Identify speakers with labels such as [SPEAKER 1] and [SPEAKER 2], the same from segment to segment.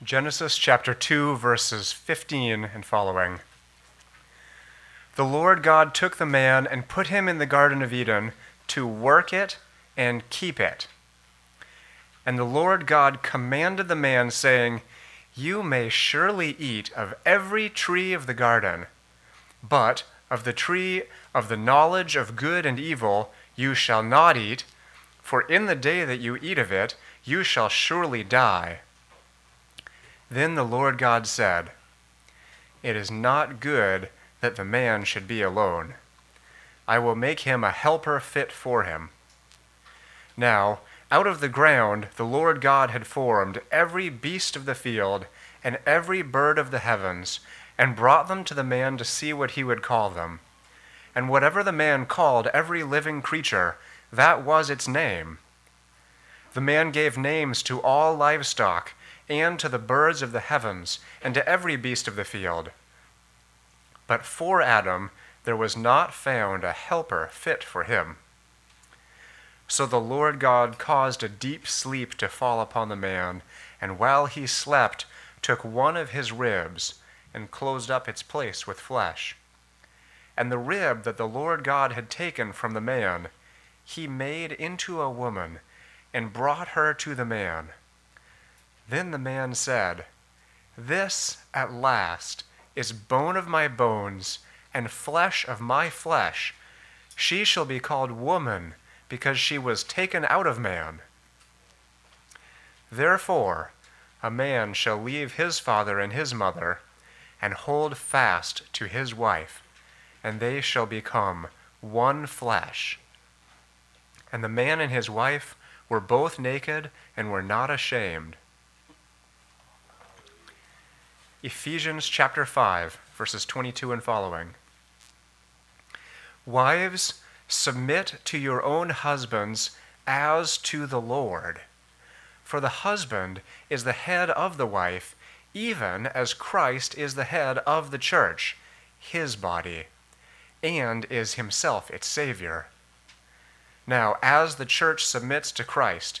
[SPEAKER 1] Genesis chapter 2, verses 15 and following. The Lord God took the man and put him in the Garden of Eden to work it and keep it. And the Lord God commanded the man, saying, You may surely eat of every tree of the garden, but of the tree of the knowledge of good and evil you shall not eat, for in the day that you eat of it, you shall surely die. Then the Lord God said, It is not good that the man should be alone. I will make him a helper fit for him. Now, out of the ground the Lord God had formed every beast of the field and every bird of the heavens, and brought them to the man to see what he would call them. And whatever the man called every living creature, that was its name. The man gave names to all livestock and to the birds of the heavens, and to every beast of the field. But for Adam there was not found a helper fit for him. So the Lord God caused a deep sleep to fall upon the man, and while he slept, took one of his ribs and closed up its place with flesh. And the rib that the Lord God had taken from the man, he made into a woman and brought her to the man. Then the man said, This at last is bone of my bones and flesh of my flesh. She shall be called woman because she was taken out of man. Therefore, a man shall leave his father and his mother and hold fast to his wife, and they shall become one flesh. And the man and his wife were both naked and were not ashamed. Ephesians chapter 5, verses 22 and following. Wives, submit to your own husbands as to the Lord. For the husband is the head of the wife, even as Christ is the head of the church, his body, and is himself its Savior. Now, as the church submits to Christ,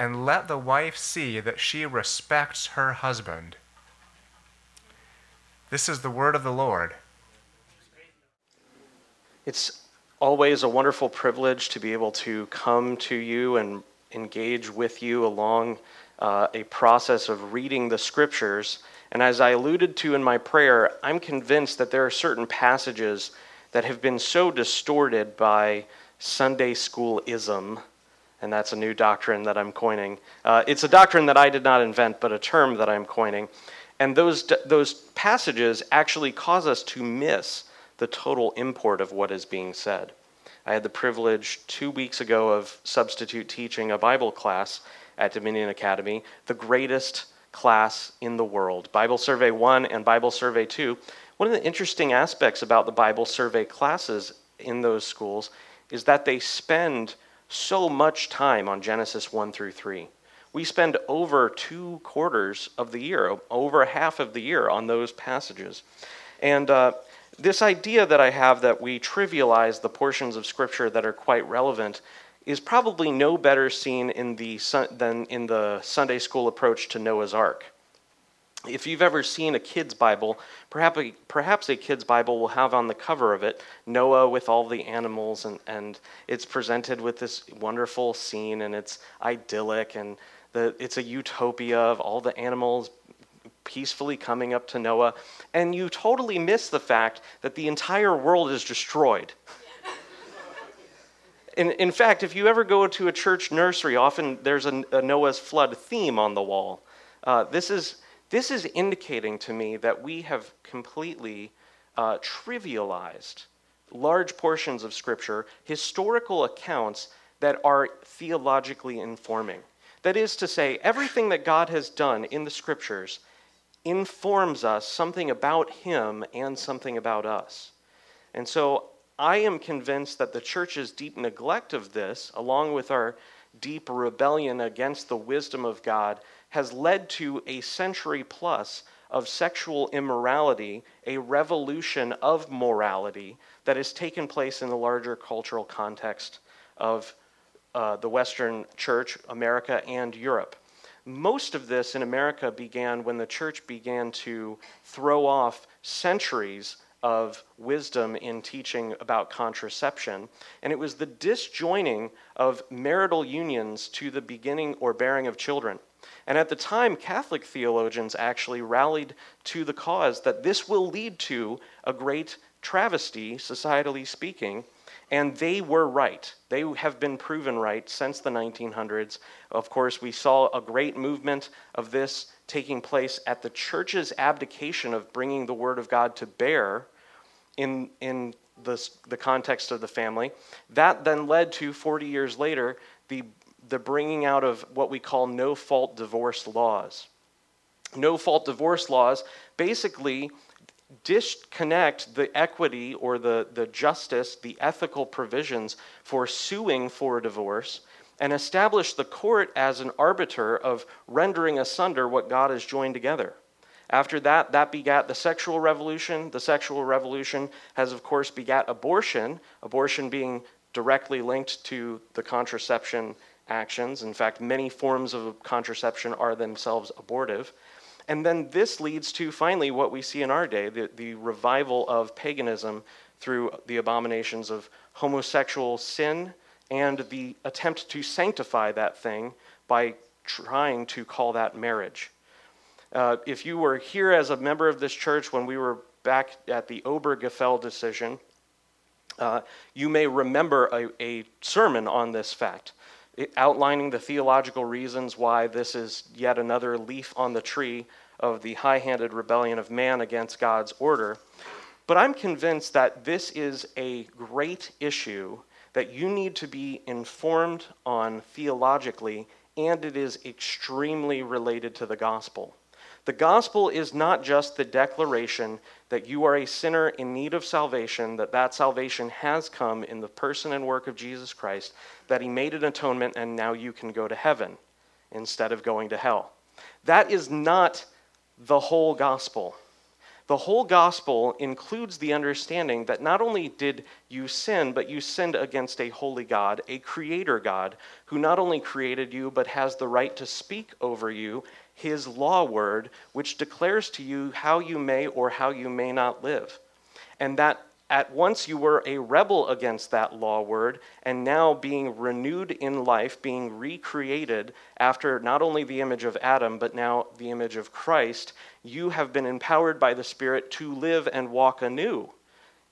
[SPEAKER 1] and let the wife see that she respects her husband. This is the word of the Lord.
[SPEAKER 2] It's always a wonderful privilege to be able to come to you and engage with you along uh, a process of reading the scriptures. And as I alluded to in my prayer, I'm convinced that there are certain passages that have been so distorted by Sunday school ism and that's a new doctrine that I'm coining. Uh, it's a doctrine that I did not invent, but a term that I'm coining. And those, those passages actually cause us to miss the total import of what is being said. I had the privilege two weeks ago of substitute teaching a Bible class at Dominion Academy, the greatest class in the world. Bible Survey 1 and Bible Survey 2. One of the interesting aspects about the Bible Survey classes in those schools is that they spend so much time on Genesis 1 through 3. We spend over two quarters of the year, over half of the year on those passages. And uh, this idea that I have that we trivialize the portions of Scripture that are quite relevant is probably no better seen in the, than in the Sunday school approach to Noah's Ark. If you've ever seen a kid's Bible, perhaps perhaps a kid's Bible will have on the cover of it Noah with all the animals, and, and it's presented with this wonderful scene, and it's idyllic, and the, it's a utopia of all the animals peacefully coming up to Noah, and you totally miss the fact that the entire world is destroyed. in, in fact, if you ever go to a church nursery, often there's a, a Noah's flood theme on the wall. Uh, this, is, this is indicating to me that we have completely uh, trivialized large portions of Scripture, historical accounts that are theologically informing. That is to say, everything that God has done in the Scriptures informs us something about him and something about us. And so I am convinced that the church's deep neglect of this, along with our deep rebellion against the wisdom of God, has led to a century plus of sexual immorality, a revolution of morality that has taken place in the larger cultural context of uh, the Western church, America, and Europe. Most of this in America began when the church began to throw off centuries of wisdom in teaching about contraception. And it was the disjoining of marital unions to the beginning or bearing of children. And at the time, Catholic theologians actually rallied to the cause that this will lead to a great travesty, societally speaking, and they were right. They have been proven right since the 1900s. Of course, we saw a great movement of this taking place at the church's abdication of bringing the Word of God to bear in, in the, the context of the family. That then led to, 40 years later, the, the bringing out of what we call no fault divorce laws. No fault divorce laws basically disconnect the equity or the, the justice, the ethical provisions for suing for a divorce, and establish the court as an arbiter of rendering asunder what God has joined together. After that, that begat the sexual revolution. The sexual revolution has, of course, begat abortion, abortion being directly linked to the contraception actions. In fact, many forms of contraception are themselves abortive. And then this leads to finally what we see in our day the, the revival of paganism through the abominations of homosexual sin and the attempt to sanctify that thing by trying to call that marriage. Uh, if you were here as a member of this church when we were back at the Obergefell decision, uh, you may remember a, a sermon on this fact outlining the theological reasons why this is yet another leaf on the tree of the high handed rebellion of man against God's order. But I'm convinced that this is a great issue that you need to be informed on theologically, and it is extremely related to the gospel. The gospel is not just the declaration that you are a sinner in need of salvation, that that salvation has come in the person and work of Jesus Christ, that he made an atonement and now you can go to heaven instead of going to hell. That is not the whole gospel. The whole gospel includes the understanding that not only did you sin, but you sinned against a holy God, a creator God, who not only created you, but has the right to speak over you his law word, which declares to you how you may or how you may not live. And that at once you were a rebel against that law word, and now being renewed in life, being recreated after not only the image of Adam, but now the image of Christ, you have been empowered by the Spirit to live and walk anew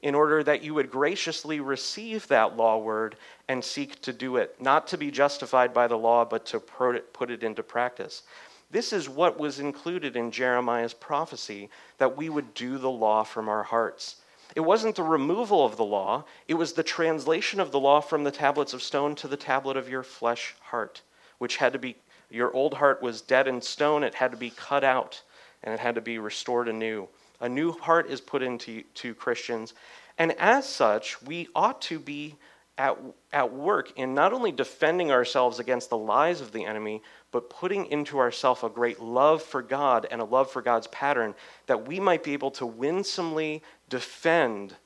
[SPEAKER 2] in order that you would graciously receive that law word and seek to do it, not to be justified by the law, but to put it into practice. This is what was included in Jeremiah's prophecy that we would do the law from our hearts. It wasn't the removal of the law, it was the translation of the law from the tablets of stone to the tablet of your flesh heart, which had to be, your old heart was dead in stone, it had to be cut out, and it had to be restored anew. A new heart is put into to Christians, and as such, we ought to be at, at work in not only defending ourselves against the lies of the enemy, but putting into ourselves a great love for God and a love for God's pattern that we might be able to winsomely defend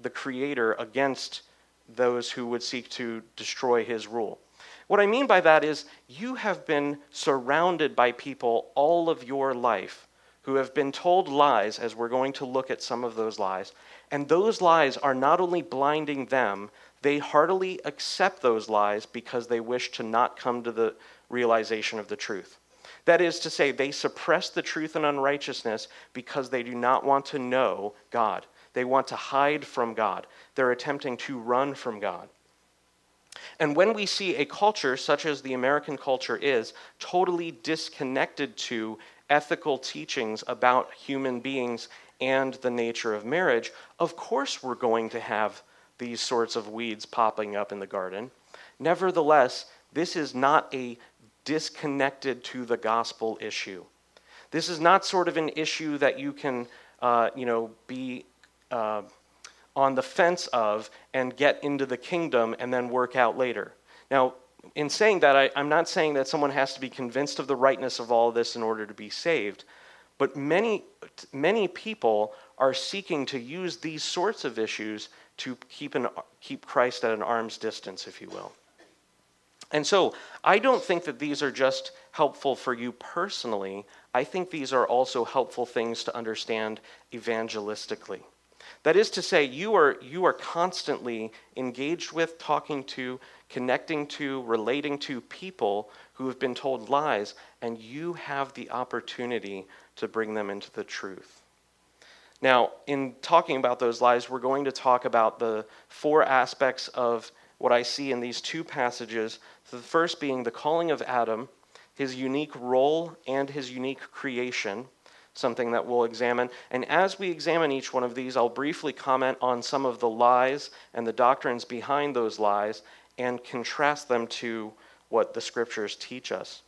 [SPEAKER 2] the Creator against those who would seek to destroy his rule. What I mean by that is you have been surrounded by people all of your life who have been told lies, as we're going to look at some of those lies. And those lies are not only blinding them, they heartily accept those lies because they wish to not come to the realization of the truth. That is to say, they suppress the truth and unrighteousness because they do not want to know God. They want to hide from God. They're attempting to run from God. And when we see a culture, such as the American culture is, totally disconnected to ethical teachings about human beings and the nature of marriage, of course we're going to have these sorts of weeds popping up in the garden. Nevertheless, this is not a disconnected to the gospel issue. This is not sort of an issue that you can, uh, you know, be uh, on the fence of and get into the kingdom and then work out later. Now, in saying that, I, am not saying that someone has to be convinced of the rightness of all of this in order to be saved, but many, many people are seeking to use these sorts of issues to keep, an, keep Christ at an arm's distance, if you will. And so I don't think that these are just helpful for you personally. I think these are also helpful things to understand evangelistically. That is to say, you are, you are constantly engaged with, talking to, connecting to, relating to people who have been told lies, and you have the opportunity to bring them into the truth. Now, in talking about those lies, we're going to talk about the four aspects of what I see in these two passages. the first being the calling of Adam, his unique role, and his unique creation something that we'll examine. And as we examine each one of these, I'll briefly comment on some of the lies and the doctrines behind those lies and contrast them to what the scriptures teach us.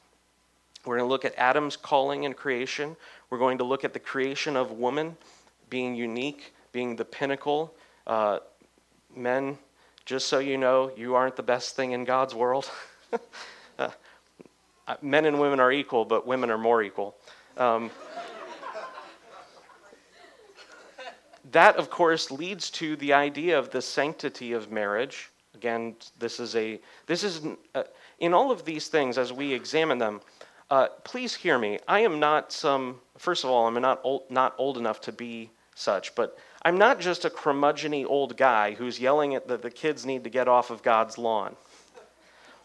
[SPEAKER 2] We're going to look at Adam's calling and creation. We're going to look at the creation of woman being unique, being the pinnacle. Uh, men, just so you know, you aren't the best thing in God's world. uh, men and women are equal, but women are more equal. Um, that, of course, leads to the idea of the sanctity of marriage. Again, this is a this is uh, in all of these things as we examine them. Uh, please hear me. I am not some. First of all, I'm not old, not old enough to be such, but I'm not just a curmudgeony old guy who's yelling at that the kids need to get off of God's lawn.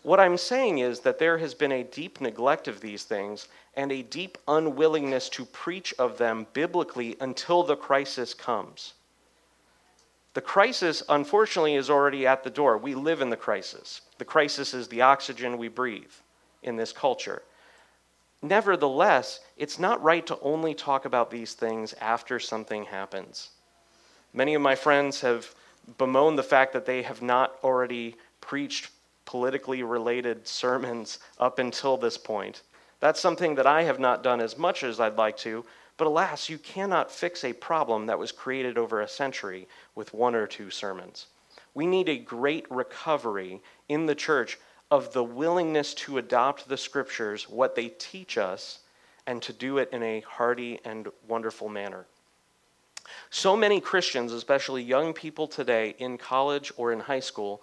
[SPEAKER 2] What I'm saying is that there has been a deep neglect of these things and a deep unwillingness to preach of them biblically until the crisis comes. The crisis, unfortunately, is already at the door. We live in the crisis. The crisis is the oxygen we breathe in this culture. Nevertheless, it's not right to only talk about these things after something happens. Many of my friends have bemoaned the fact that they have not already preached politically related sermons up until this point. That's something that I have not done as much as I'd like to, but alas, you cannot fix a problem that was created over a century with one or two sermons. We need a great recovery in the church of the willingness to adopt the scriptures, what they teach us, and to do it in a hearty and wonderful manner. So many Christians, especially young people today in college or in high school,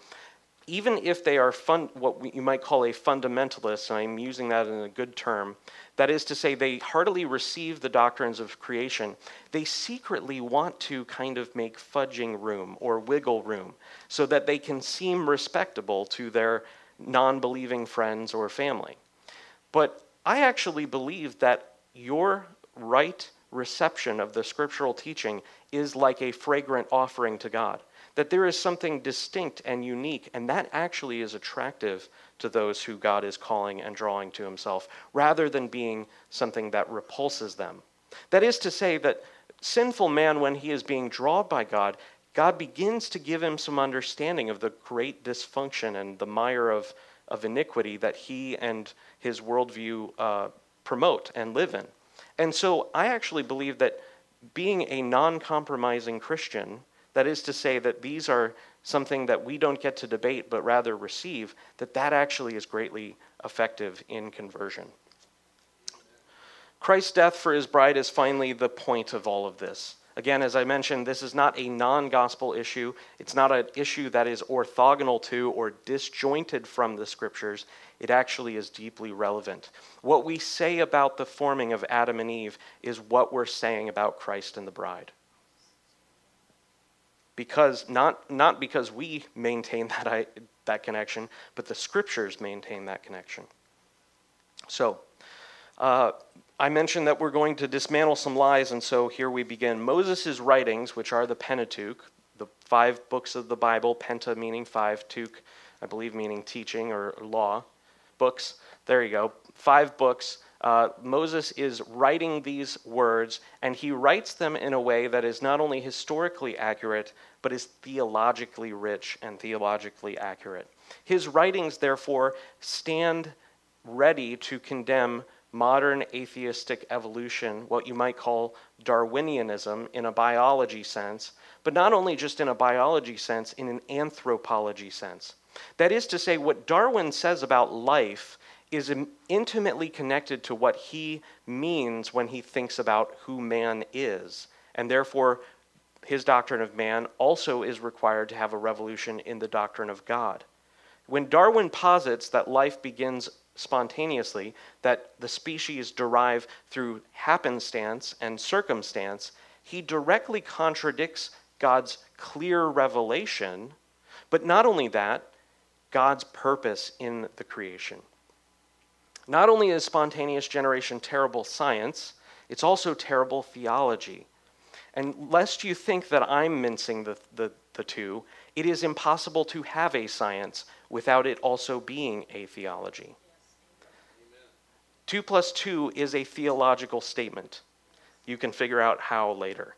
[SPEAKER 2] even if they are fun, what you might call a fundamentalist, and I'm using that in a good term, that is to say, they heartily receive the doctrines of creation, they secretly want to kind of make fudging room or wiggle room so that they can seem respectable to their non believing friends or family. But I actually believe that your right reception of the scriptural teaching is like a fragrant offering to God that there is something distinct and unique, and that actually is attractive to those who God is calling and drawing to himself, rather than being something that repulses them. That is to say, that sinful man, when he is being drawn by God, God begins to give him some understanding of the great dysfunction and the mire of, of iniquity that he and his worldview uh, promote and live in. And so I actually believe that being a non compromising Christian, that is to say that these are something that we don't get to debate but rather receive, that that actually is greatly effective in conversion. Christ's death for his bride is finally the point of all of this. Again, as I mentioned, this is not a non gospel issue. It's not an issue that is orthogonal to or disjointed from the scriptures. It actually is deeply relevant. What we say about the forming of Adam and Eve is what we're saying about Christ and the bride. Because not, not because we maintain that, that connection, but the scriptures maintain that connection. So, uh, I mentioned that we're going to dismantle some lies, and so here we begin. Moses' writings, which are the Pentateuch, the five books of the Bible, Penta meaning five, Tuch, I believe meaning teaching or law, books. There you go. Five books. Uh, Moses is writing these words, and he writes them in a way that is not only historically accurate, but is theologically rich and theologically accurate. His writings, therefore, stand ready to condemn modern atheistic evolution, what you might call Darwinianism in a biology sense, but not only just in a biology sense, in an anthropology sense. That is to say, what Darwin says about life is intimately connected to what he means when he thinks about who man is. And therefore, his doctrine of man also is required to have a revolution in the doctrine of God. When Darwin posits that life begins spontaneously, that the species derive through happenstance and circumstance, he directly contradicts God's clear revelation, but not only that, God's purpose in the creation. Not only is spontaneous generation terrible science, it's also terrible theology. And lest you think that I'm mincing the, the, the two, it is impossible to have a science without it also being a theology. 2 plus 2 is a theological statement. You can figure out how later.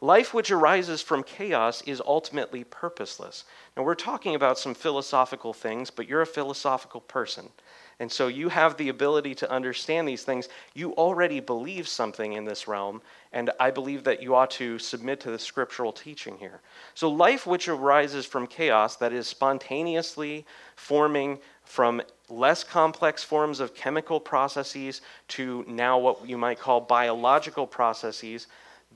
[SPEAKER 2] Life which arises from chaos is ultimately purposeless. Now, we're talking about some philosophical things, but you're a philosophical person. And so you have the ability to understand these things. You already believe something in this realm, and I believe that you ought to submit to the scriptural teaching here. So, life which arises from chaos, that is spontaneously forming from less complex forms of chemical processes to now what you might call biological processes,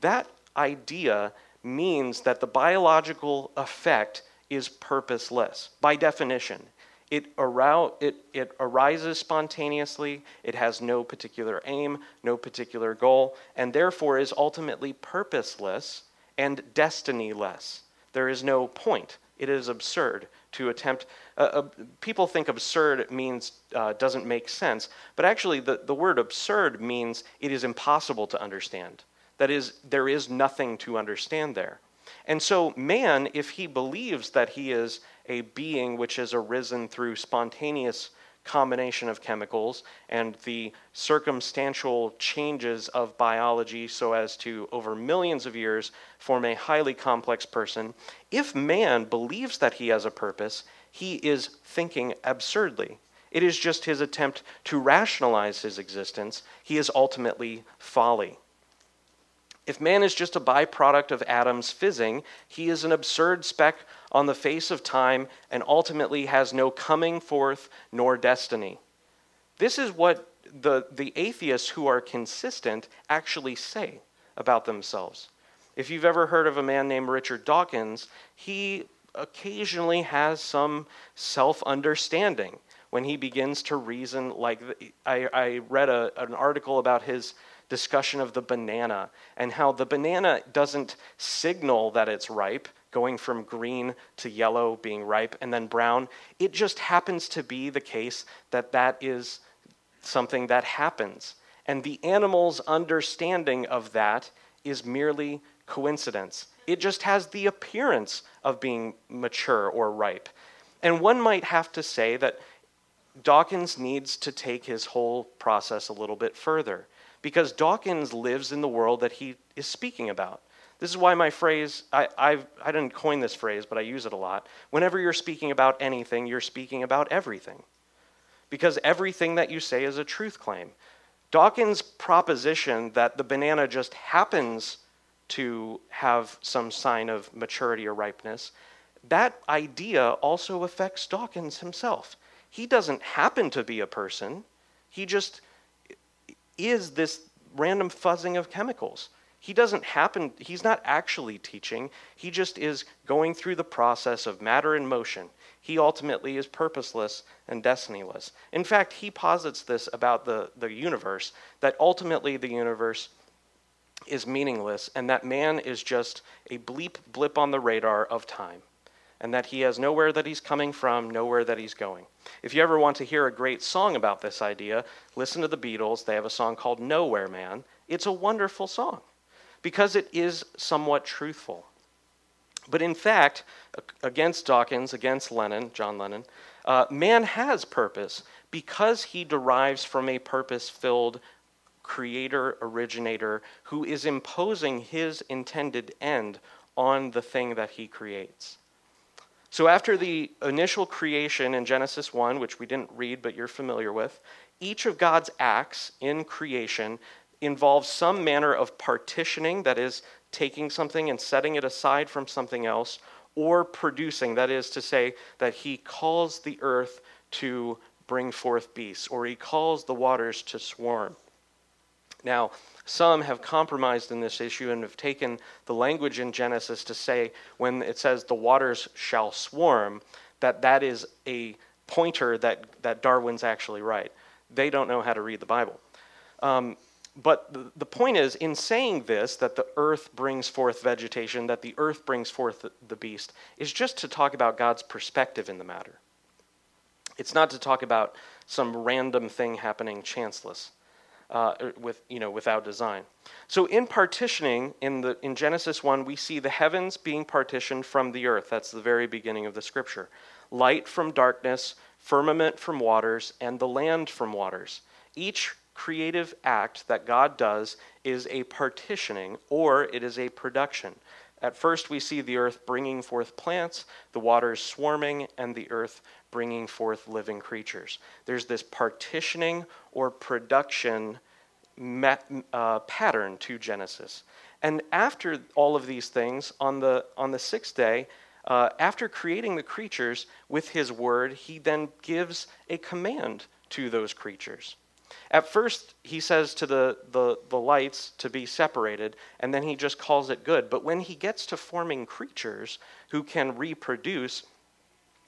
[SPEAKER 2] that idea means that the biological effect is purposeless by definition. It, arou- it, it arises spontaneously, it has no particular aim, no particular goal, and therefore is ultimately purposeless and destinyless. There is no point. It is absurd to attempt. Uh, uh, people think absurd means uh, doesn't make sense, but actually, the, the word absurd means it is impossible to understand. That is, there is nothing to understand there. And so, man, if he believes that he is a being which has arisen through spontaneous combination of chemicals and the circumstantial changes of biology so as to, over millions of years, form a highly complex person, if man believes that he has a purpose, he is thinking absurdly. It is just his attempt to rationalize his existence. He is ultimately folly. If man is just a byproduct of atoms fizzing, he is an absurd speck on the face of time and ultimately has no coming forth nor destiny. This is what the, the atheists who are consistent actually say about themselves. If you've ever heard of a man named Richard Dawkins, he occasionally has some self understanding when he begins to reason like I, I read a, an article about his discussion of the banana and how the banana doesn't signal that it's ripe, going from green to yellow, being ripe, and then brown. It just happens to be the case that that is something that happens. And the animal's understanding of that is merely coincidence. It just has the appearance of being mature or ripe. And one might have to say that Dawkins needs to take his whole process a little bit further because Dawkins lives in the world that he is speaking about. This is why my phrase, I, I've, I didn't coin this phrase, but I use it a lot. Whenever you're speaking about anything, you're speaking about everything. Because everything that you say is a truth claim. Dawkins' proposition that the banana just happens to have some sign of maturity or ripeness, that idea also affects Dawkins himself. He doesn't happen to be a person, he just is this random fuzzing of chemicals. He doesn't happen, he's not actually teaching, he just is going through the process of matter and motion. He ultimately is purposeless and destinyless. In fact, he posits this about the, the universe that ultimately the universe is meaningless and that man is just a bleep blip on the radar of time and that he has nowhere that he's coming from, nowhere that he's going. If you ever want to hear a great song about this idea, listen to the Beatles. They have a song called Nowhere Man. It's a wonderful song because it is somewhat truthful. But in fact, against Dawkins, against Lennon, John Lennon, uh, man has purpose because he derives from a purpose filled creator, originator who is imposing his intended end on the thing that he creates. So, after the initial creation in Genesis 1, which we didn't read but you're familiar with, each of God's acts in creation involves some manner of partitioning, that is, taking something and setting it aside from something else, or producing, that is to say, that He calls the earth to bring forth beasts, or He calls the waters to swarm. Now, some have compromised in this issue and have taken the language in Genesis to say when it says the waters shall swarm, that that is a pointer that, that Darwin's actually right. They don't know how to read the Bible. Um, but the, point is, in saying this, that the earth brings forth vegetation, that the earth brings forth the, the beast, is just to talk about God's perspective in the matter. It's not to talk about some random thing happening chanceless uh, er, with, you know, without design. So in partitioning, in, the, in Genesis 1, we see the heavens being partitioned from the earth. That's the very beginning of the scripture. Light from darkness, firmament from waters, and the land from waters. Each creative act that God does is a partitioning or it is a production. At first, we see the earth bringing forth plants, the waters swarming, and the earth bringing forth living creatures. There's this partitioning or production uh, pattern to Genesis. And after all of these things, on the, on the sixth day, uh, after creating the creatures with his word, he then gives a command to those creatures. At first, he says to the, the, the lights to be separated, and then he just calls it good. But when he gets to forming creatures who can reproduce,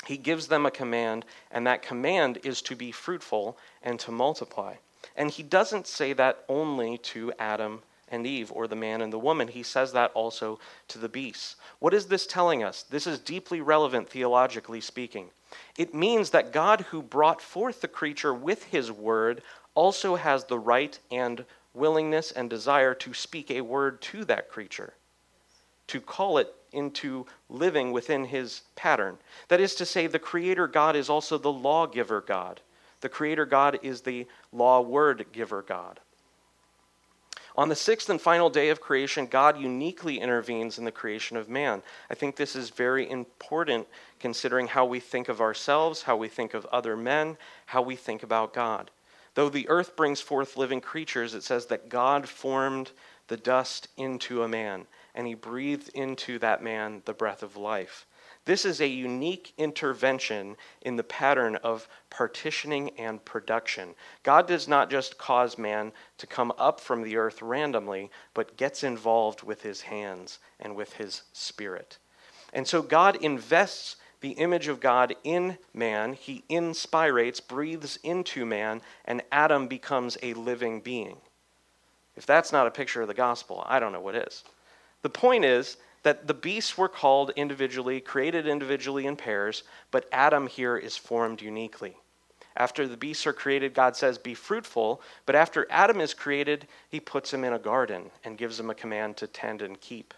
[SPEAKER 2] he gives them a command, and that command is to be fruitful and to multiply. And he doesn't say that only to Adam and Eve, or the man and the woman. He says that also to the beasts. What is this telling us? This is deeply relevant theologically speaking. It means that God, who brought forth the creature with his word, also has the right and willingness and desire to speak a word to that creature, to call it into living within his pattern. That is to say, the Creator God is also the lawgiver God. The Creator God is the law word giver God. On the sixth and final day of creation, God uniquely intervenes in the creation of man. I think this is very important considering how we think of ourselves, how we think of other men, how we think about God. Though the earth brings forth living creatures, it says that God formed the dust into a man and he breathed into that man the breath of life. This is a unique intervention in the pattern of partitioning and production. God does not just cause man to come up from the earth randomly, but gets involved with his hands and with his spirit. And so God invests the image of God in man. He inspirates, breathes into man, and Adam becomes a living being. If that's not a picture of the gospel, I don't know what is. The point is that the beasts were called individually, created individually in pairs, but Adam here is formed uniquely. After the beasts are created, God says, Be fruitful. But after Adam is created, he puts him in a garden and gives him a command to tend and keep.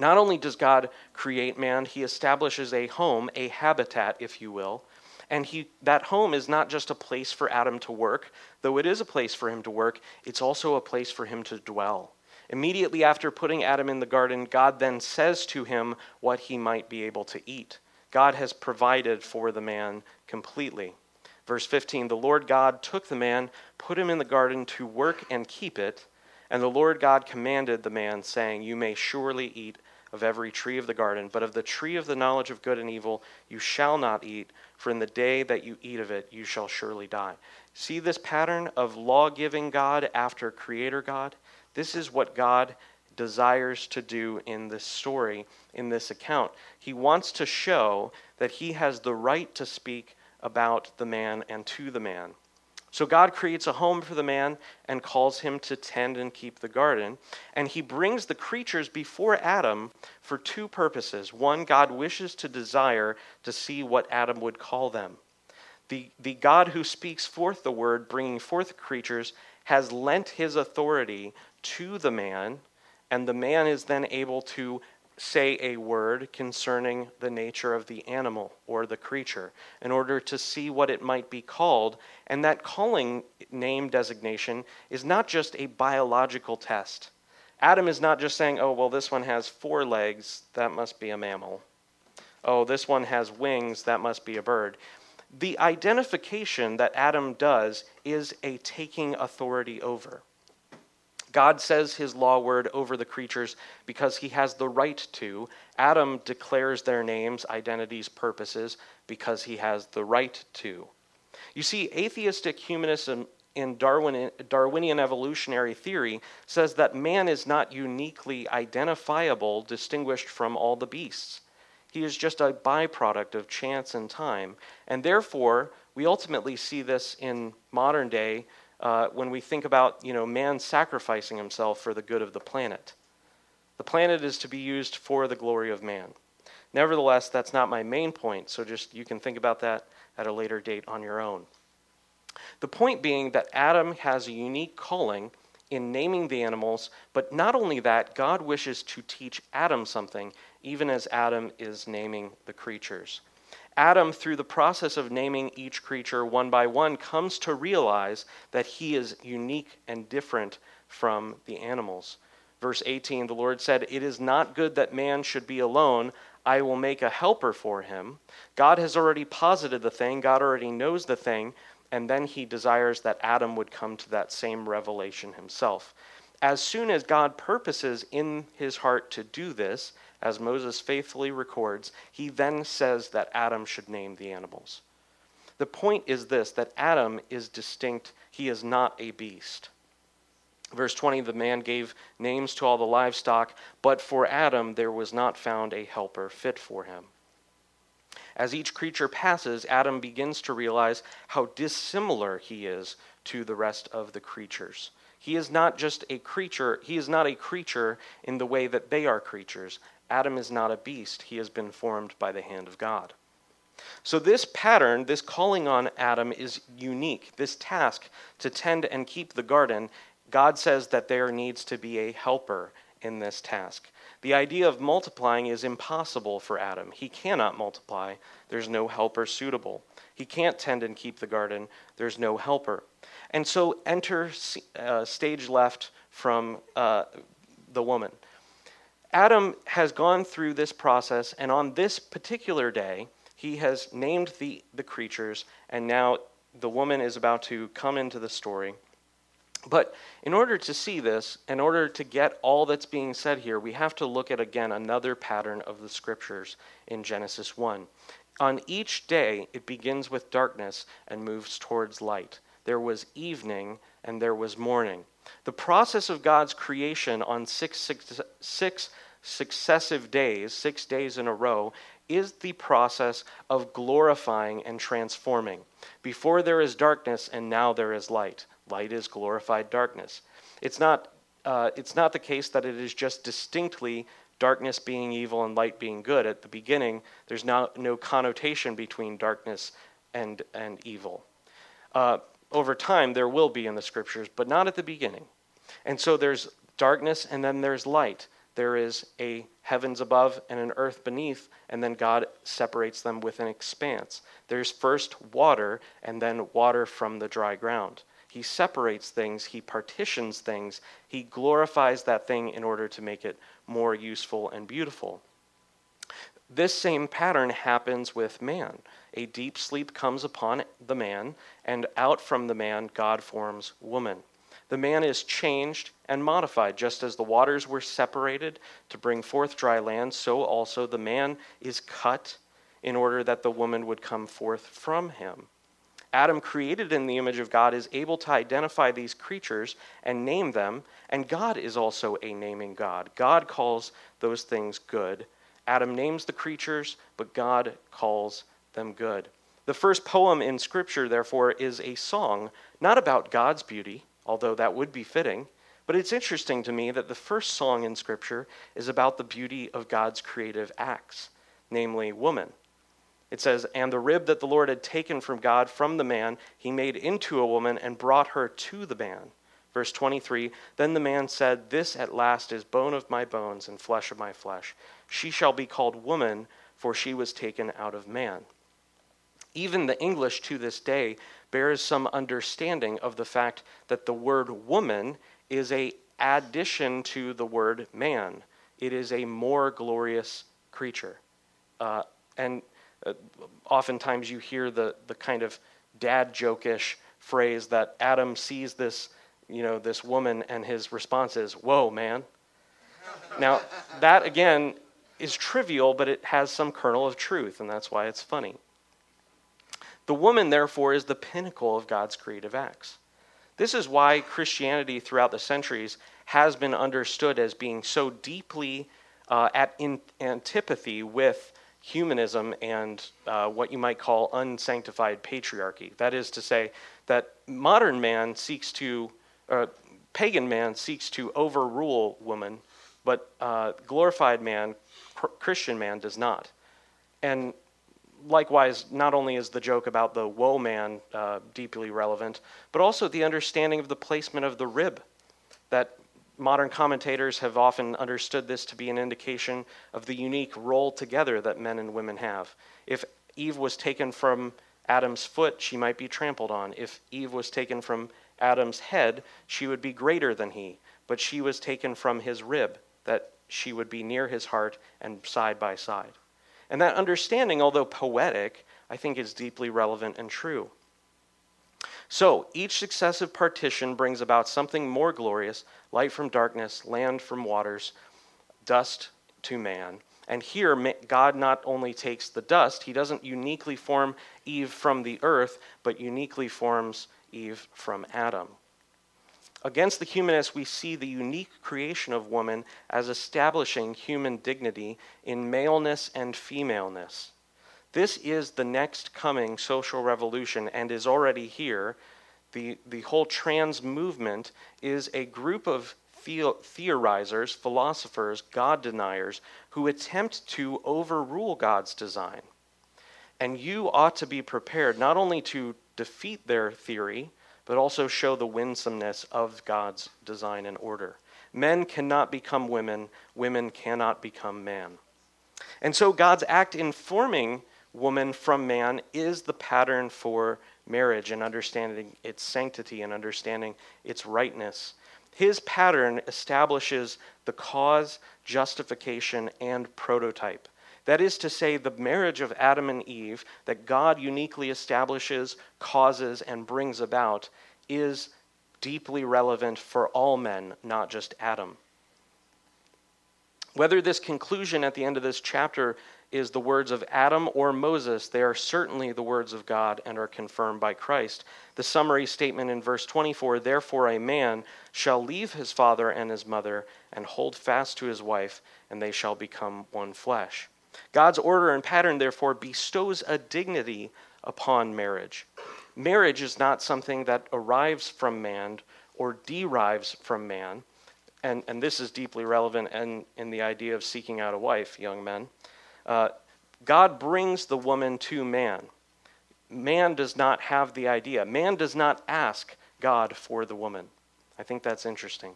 [SPEAKER 2] Not only does God create man, he establishes a home, a habitat, if you will. And he, that home is not just a place for Adam to work, though it is a place for him to work, it's also a place for him to dwell. Immediately after putting Adam in the garden, God then says to him what he might be able to eat. God has provided for the man completely. Verse 15 The Lord God took the man, put him in the garden to work and keep it. And the Lord God commanded the man, saying, You may surely eat of every tree of the garden, but of the tree of the knowledge of good and evil you shall not eat, for in the day that you eat of it you shall surely die. See this pattern of law giving God after creator God? This is what God desires to do in this story, in this account. He wants to show that he has the right to speak about the man and to the man. So God creates a home for the man and calls him to tend and keep the garden. And he brings the creatures before Adam for two purposes. One, God wishes to desire to see what Adam would call them. The, the God who speaks forth the word, bringing forth creatures, has lent his authority to the man, and the man is then able to say a word concerning the nature of the animal or the creature in order to see what it might be called. And that calling name designation is not just a biological test. Adam is not just saying, oh, well, this one has four legs, that must be a mammal. Oh, this one has wings, that must be a bird. The identification that Adam does is a taking authority over. God says his law word over the creatures because he has the right to. Adam declares their names, identities, purposes because he has the right to. You see, atheistic humanism in Darwin, Darwinian evolutionary theory says that man is not uniquely identifiable, distinguished from all the beasts. He is just a byproduct of chance and time. And therefore, we ultimately see this in modern day uh, when we think about you know, man sacrificing himself for the good of the planet. The planet is to be used for the glory of man. Nevertheless, that's not my main point, so just you can think about that at a later date on your own. The point being that Adam has a unique calling in naming the animals, but not only that, God wishes to teach Adam something, even as Adam is naming the creatures. Adam, through the process of naming each creature one by one, comes to realize that he is unique and different from the animals. Verse 18 the Lord said, It is not good that man should be alone. I will make a helper for him. God has already posited the thing, God already knows the thing, and then he desires that Adam would come to that same revelation himself. As soon as God purposes in his heart to do this, as Moses faithfully records, he then says that Adam should name the animals. The point is this that Adam is distinct, he is not a beast. Verse 20 the man gave names to all the livestock, but for Adam there was not found a helper fit for him. As each creature passes, Adam begins to realize how dissimilar he is to the rest of the creatures. He is not just a creature, he is not a creature in the way that they are creatures. Adam is not a beast, he has been formed by the hand of God. So, this pattern, this calling on Adam is unique. This task to tend and keep the garden, God says that there needs to be a helper in this task. The idea of multiplying is impossible for Adam. He cannot multiply, there's no helper suitable. He can't tend and keep the garden, there's no helper. And so, enter uh, stage left from uh, the woman. Adam has gone through this process, and on this particular day, he has named the, the creatures, and now the woman is about to come into the story. But in order to see this, in order to get all that's being said here, we have to look at again another pattern of the scriptures in Genesis 1. On each day, it begins with darkness and moves towards light. There was evening and there was morning. The process of God's creation on six, six, six successive days, six days in a row, is the process of glorifying and transforming. Before there is darkness, and now there is light. Light is glorified darkness. It's not, uh, it's not the case that it is just distinctly darkness being evil and light being good. At the beginning, there's no, no connotation between darkness and, and evil. Uh, over time, there will be in the scriptures, but not at the beginning. And so there's darkness and then there's light there is a heavens above and an earth beneath, and then God separates them with an expanse. There's first water, and then water from the dry ground. He separates things, he partitions things, he glorifies that thing in order to make it more useful and beautiful. This same pattern happens with man. A deep sleep comes upon the man, and out from the man, God forms woman. The man is changed and modified, just as the waters were separated to bring forth dry land, so also the man is cut in order that the woman would come forth from him. Adam, created in the image of God, is able to identify these creatures and name them, and God is also a naming God. God calls those things good. Adam names the creatures, but God calls them good. The first poem in Scripture, therefore, is a song, not about God's beauty, although that would be fitting, but it's interesting to me that the first song in Scripture is about the beauty of God's creative acts, namely woman. It says, And the rib that the Lord had taken from God from the man, he made into a woman and brought her to the man. Verse 23 Then the man said, This at last is bone of my bones and flesh of my flesh. She shall be called woman, for she was taken out of man. Even the English to this day bears some understanding of the fact that the word woman is a addition to the word man. It is a more glorious creature. Uh, and uh, oftentimes you hear the, the kind of dad jokish phrase that Adam sees this, you know, this woman and his response is, Whoa, man. now, that again is trivial, but it has some kernel of truth, and that's why it's funny. The woman, therefore, is the pinnacle of God's creative acts. This is why Christianity throughout the centuries has been understood as being so deeply uh, at in antipathy with humanism and uh, what you might call unsanctified patriarchy. That is to say, that modern man seeks to, uh, pagan man seeks to overrule woman, but uh, glorified man, cr- Christian man, does not. And likewise, not only is the joke about the woe man uh, deeply relevant, but also the understanding of the placement of the rib that Modern commentators have often understood this to be an indication of the unique role together that men and women have. If Eve was taken from Adam's foot, she might be trampled on. If Eve was taken from Adam's head, she would be greater than he. But she was taken from his rib, that she would be near his heart and side by side. And that understanding, although poetic, I think is deeply relevant and true. So each successive partition brings about something more glorious light from darkness, land from waters, dust to man. And here, God not only takes the dust, he doesn't uniquely form Eve from the earth, but uniquely forms Eve from Adam. Against the humanists, we see the unique creation of woman as establishing human dignity in maleness and femaleness. This is the next coming social revolution and is already here. The, the whole trans movement is a group of theorizers, philosophers, God deniers who attempt to overrule God's design. And you ought to be prepared not only to defeat their theory, but also show the winsomeness of God's design and order. Men cannot become women, women cannot become man. And so God's act in forming woman from man is the pattern for marriage and understanding its sanctity and understanding its rightness. His pattern establishes the cause, justification, and prototype. That is to say, the marriage of Adam and Eve that God uniquely establishes, causes, and brings about is deeply relevant for all men, not just Adam. Whether this conclusion at the end of this chapter is the words of Adam or Moses, they are certainly the words of God and are confirmed by Christ. The summary statement in verse 24 Therefore, a man shall leave his father and his mother and hold fast to his wife, and they shall become one flesh. God's order and pattern, therefore, bestows a dignity upon marriage. Marriage is not something that arrives from man or derives from man. And, and this is deeply relevant in, in the idea of seeking out a wife, young men. Uh, God brings the woman to man. Man does not have the idea. Man does not ask God for the woman. I think that's interesting.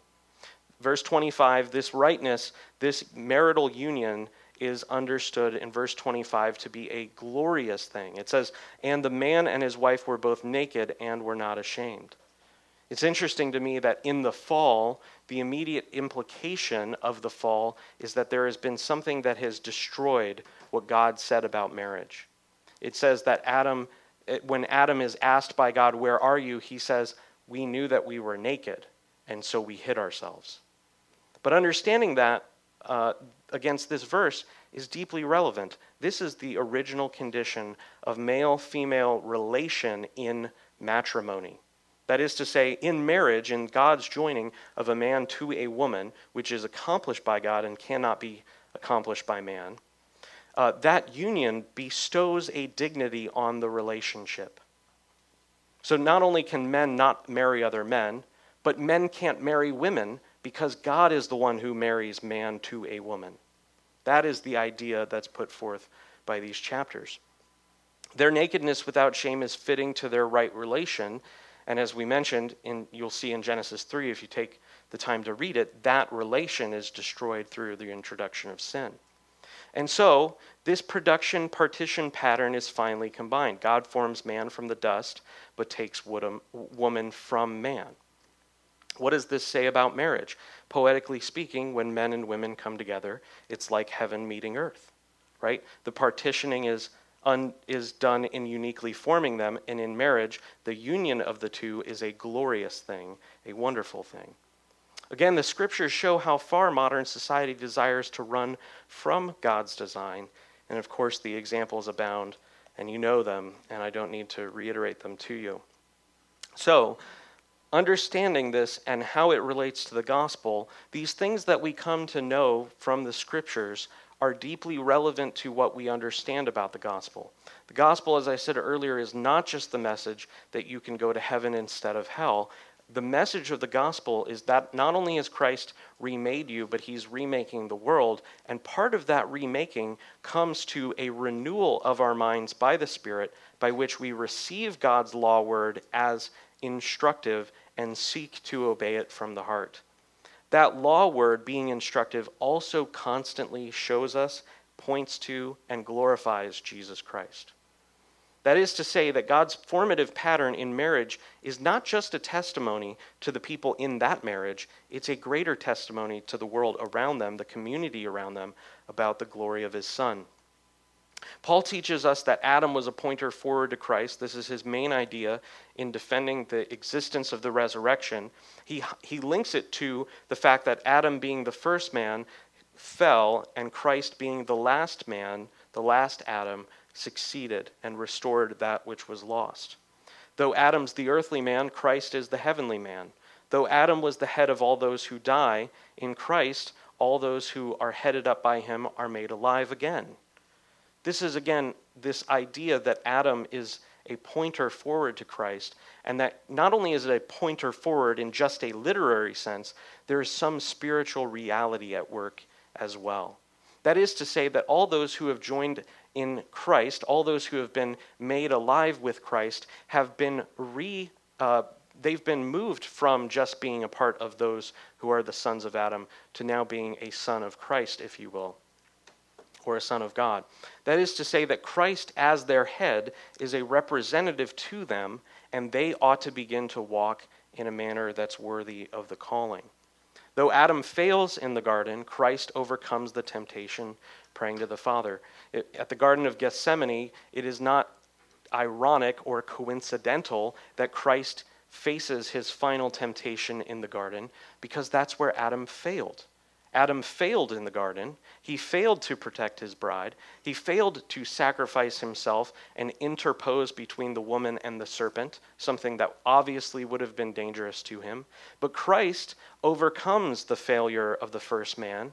[SPEAKER 2] Verse 25 this rightness, this marital union is understood in verse 25 to be a glorious thing. It says, And the man and his wife were both naked and were not ashamed. It's interesting to me that in the fall, the immediate implication of the fall is that there has been something that has destroyed what God said about marriage. It says that Adam, eh, when Adam is asked by God, Where are you? he says, We knew that we were naked. and so we hid ourselves. But understanding that uh, against this verse is deeply relevant. This is the original condition of male female relation in matrimony. That is to say, in marriage, in God's joining of a man to a woman, which is accomplished by God and cannot be accomplished by man, uh, that union bestows a dignity on the relationship. So not only can men not marry other men, but men can't marry women because God is the one who marries man to a woman. That is the idea that's put forth by these chapters. Their nakedness without shame is fitting to their right relation. And as we mentioned, in, you'll see in Genesis 3, if you take the time to read it, that relation is destroyed through the introduction of sin. And so, this production partition pattern is finally combined. God forms man from the dust, but takes woman from man. What does this say about marriage? Poetically speaking, when men and women come together, it's like heaven meeting earth, right? The partitioning is un, is done in uniquely forming them, and in marriage, the union of the two is a glorious thing, a wonderful thing. Again, the scriptures show how far modern society desires to run from God's design. And of course, the examples abound, and you know them, and I don't need to reiterate them to you. So, understanding this and how it relates to the gospel, these things that we come to know from the scriptures are deeply relevant to what we understand about the gospel. The gospel, as I said earlier, is not just the message that you can go to heaven instead of hell the message of the gospel is that not only has Christ remade you, but he's remaking the world. And part of that remaking comes to a renewal of our minds by the Spirit, by which we receive God's law word as instructive and seek to obey it from the heart. That law word, being instructive, also constantly shows us, points to, and glorifies Jesus Christ. That is to say, that God's formative pattern in marriage is not just a testimony to the people in that marriage, it's a greater testimony to the world around them, the community around them, about the glory of his Son. Paul teaches us that Adam was a pointer forward to Christ. This is his main idea in defending the existence of the resurrection. He, he links it to the fact that Adam, being the first man, fell, and Christ, being the last man, the last Adam, succeeded and restored that which was lost. Though Adam's the earthly man, Christ is the heavenly man. Though Adam was the head of all those who die, in Christ, all those who are headed up by him are made alive again. This is, again, this idea that Adam is a pointer forward to Christ, and that not only is it a pointer forward in just a literary sense, there is some spiritual reality at work as well. That is to say, that all those who have joined in Christ, all those who have been made alive with Christ, have been re. Uh, they've been moved from just being a part of those who are the sons of Adam to now being a son of Christ, if you will, or a son of God. That is to say, that Christ, as their head, is a representative to them, and they ought to begin to walk in a manner that's worthy of the calling. Though Adam fails in the garden, Christ overcomes the temptation, praying to the Father. At the Garden of Gethsemane, it is not ironic or coincidental that Christ faces his final temptation in the garden because that's where Adam failed. Adam failed in the garden. He failed to protect his bride. He failed to sacrifice himself and interpose between the woman and the serpent, something that obviously would have been dangerous to him. But Christ overcomes the failure of the first man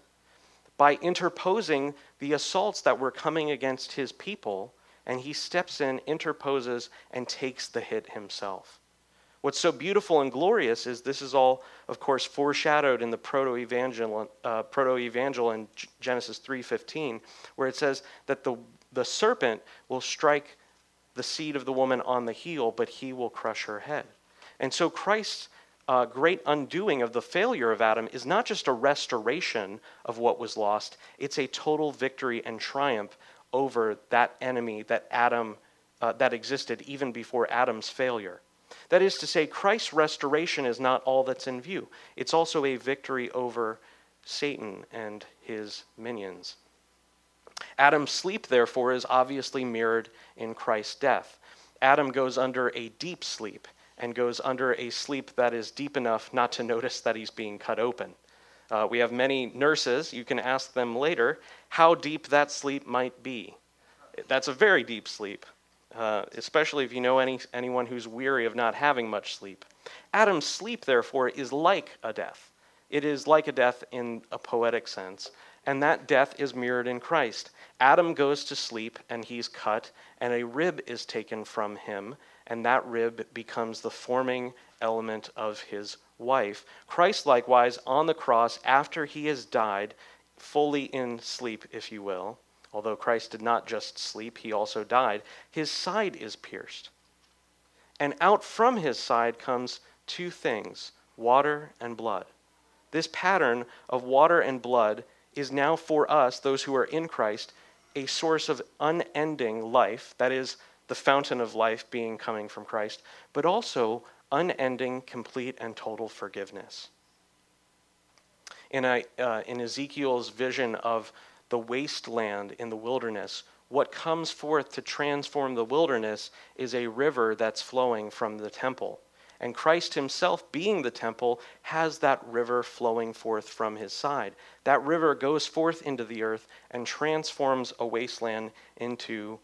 [SPEAKER 2] by interposing the assaults that were coming against his people, and he steps in, interposes, and takes the hit himself. What's so beautiful and glorious is this is all, of course, foreshadowed in the proto-evangel, uh, proto-evangel in Genesis 3.15, where it says that the, the serpent will strike the seed of the woman on the heel, but he will crush her head. And so Christ's uh, great undoing of the failure of Adam is not just a restoration of what was lost, it's a total victory and triumph over that enemy that Adam uh, that existed even before Adam's failure. That is to say, Christ's restoration is not all that's in view, it's also a victory over Satan and his minions. Adam's sleep, therefore, is obviously mirrored in Christ's death. Adam goes under a deep sleep, and goes under a sleep that is deep enough not to notice that he's being cut open. Uh, we have many nurses. You can ask them later how deep that sleep might be. That's a very deep sleep, uh, especially if you know any, anyone who's weary of not having much sleep. Adam's sleep, therefore, is like a death. It is like a death in a poetic sense, and that death is mirrored in Christ. Adam goes to sleep and he's cut, and a rib is taken from him, and that rib becomes the forming element of his wife. Christ, likewise, on the cross, after he has died, fully in sleep, if you will, although Christ did not just sleep, he also died, his side is pierced. And out from his side comes two things water and blood. This pattern of water and blood is now for us, those who are in Christ, a source of unending life. That is, the fountain of life being coming from Christ, but also unending, complete, and total forgiveness. In, a, uh, in Ezekiel's vision of the wasteland in the wilderness, what comes forth to transform the wilderness is a river that's flowing from the temple. And Christ himself, being the temple, has that river flowing forth from his side. That river goes forth into the earth and transforms a wasteland into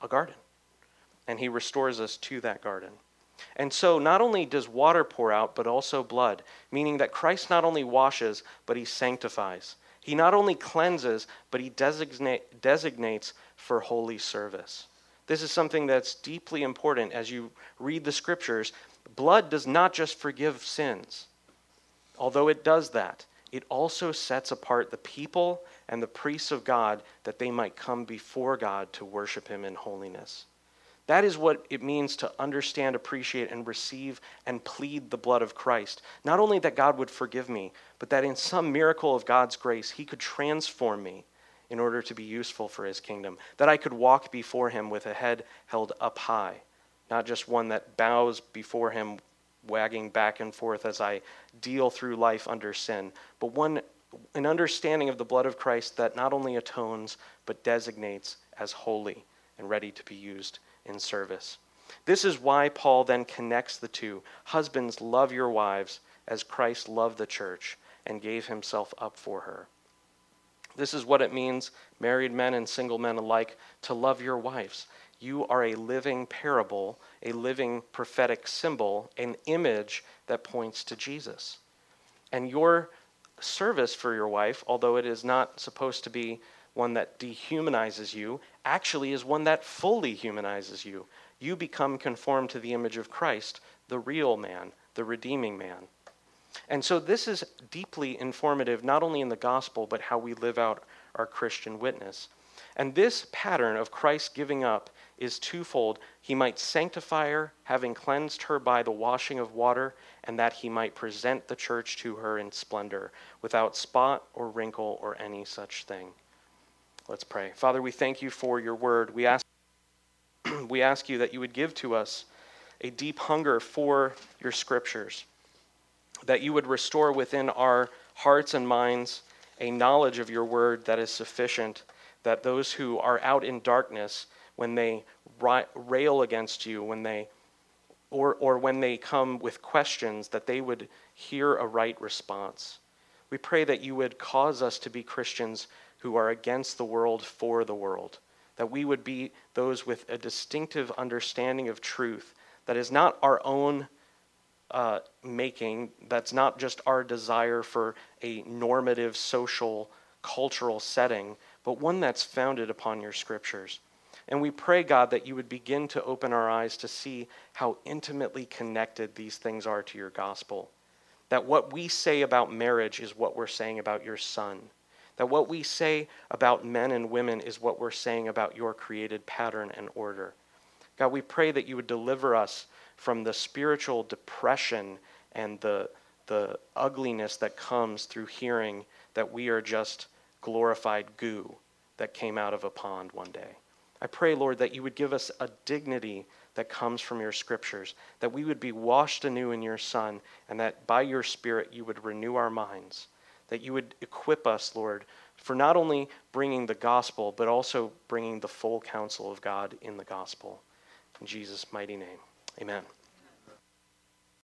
[SPEAKER 2] a garden. And he restores us to that garden. And so, not only does water pour out, but also blood, meaning that Christ not only washes, but he sanctifies. He not only cleanses, but he designate, designates for holy service. This is something that's deeply important as you read the scriptures. Blood does not just forgive sins, although it does that, it also sets apart the people and the priests of God that they might come before God to worship him in holiness. That is what it means to understand, appreciate, and receive and plead the blood of Christ. Not only that God would forgive me, but that in some miracle of God's grace, He could transform me in order to be useful for His kingdom. That I could walk before Him with a head held up high, not just one that bows before Him, wagging back and forth as I deal through life under sin, but one an understanding of the blood of Christ that not only atones, but designates as holy and ready to be used in service. This is why Paul then connects the two. Husbands, love your wives as Christ loved the church and gave himself up for her. This is what it means, married men and single men alike, to love your wives. You are a living parable, a living prophetic symbol, an image that points to Jesus. And your service for your wife, although it is not supposed to be one that dehumanizes you, actually is one that fully humanizes you. You become conformed to the image of Christ, the real man, the redeeming man. And so this is deeply informative, not only in the gospel, but how we live out our Christian witness. And this pattern of Christ giving up is twofold. He might sanctify her, having cleansed her by the washing of water, and that he might present the church to her in splendor, without spot or wrinkle or any such thing. Let's pray. Father, we thank you for your word. We ask, we ask you that you would give to us a deep hunger for your scriptures, that you would restore within our hearts and minds a knowledge of your word that is sufficient, that those who are out in darkness, when they rail against you, when they or, or when they come with questions, that they would hear a right response. We pray that you would cause us to be Christians who are against the world for the world. That we would be those with a distinctive understanding of truth that is not our own uh, making, that's not just our desire for a normative social, cultural setting, but one that's founded upon your scriptures. And we pray, God, that you would begin to open our eyes to see how intimately connected these things are to your gospel. That what we say about marriage is what we're saying about your son that what we say about men and women is what we're saying about your created pattern and order. God, we pray that you would deliver us from the spiritual depression and the, the ugliness that comes through hearing that we are just glorified goo that came out of a pond one day. I pray, Lord, that you would give us a dignity that comes from your scriptures, that we would be washed anew in your Son, and that by your Spirit you would renew our minds that you would equip us, Lord, for not only bringing the gospel, but also bringing the full counsel of God in the gospel. In Jesus' mighty name, amen.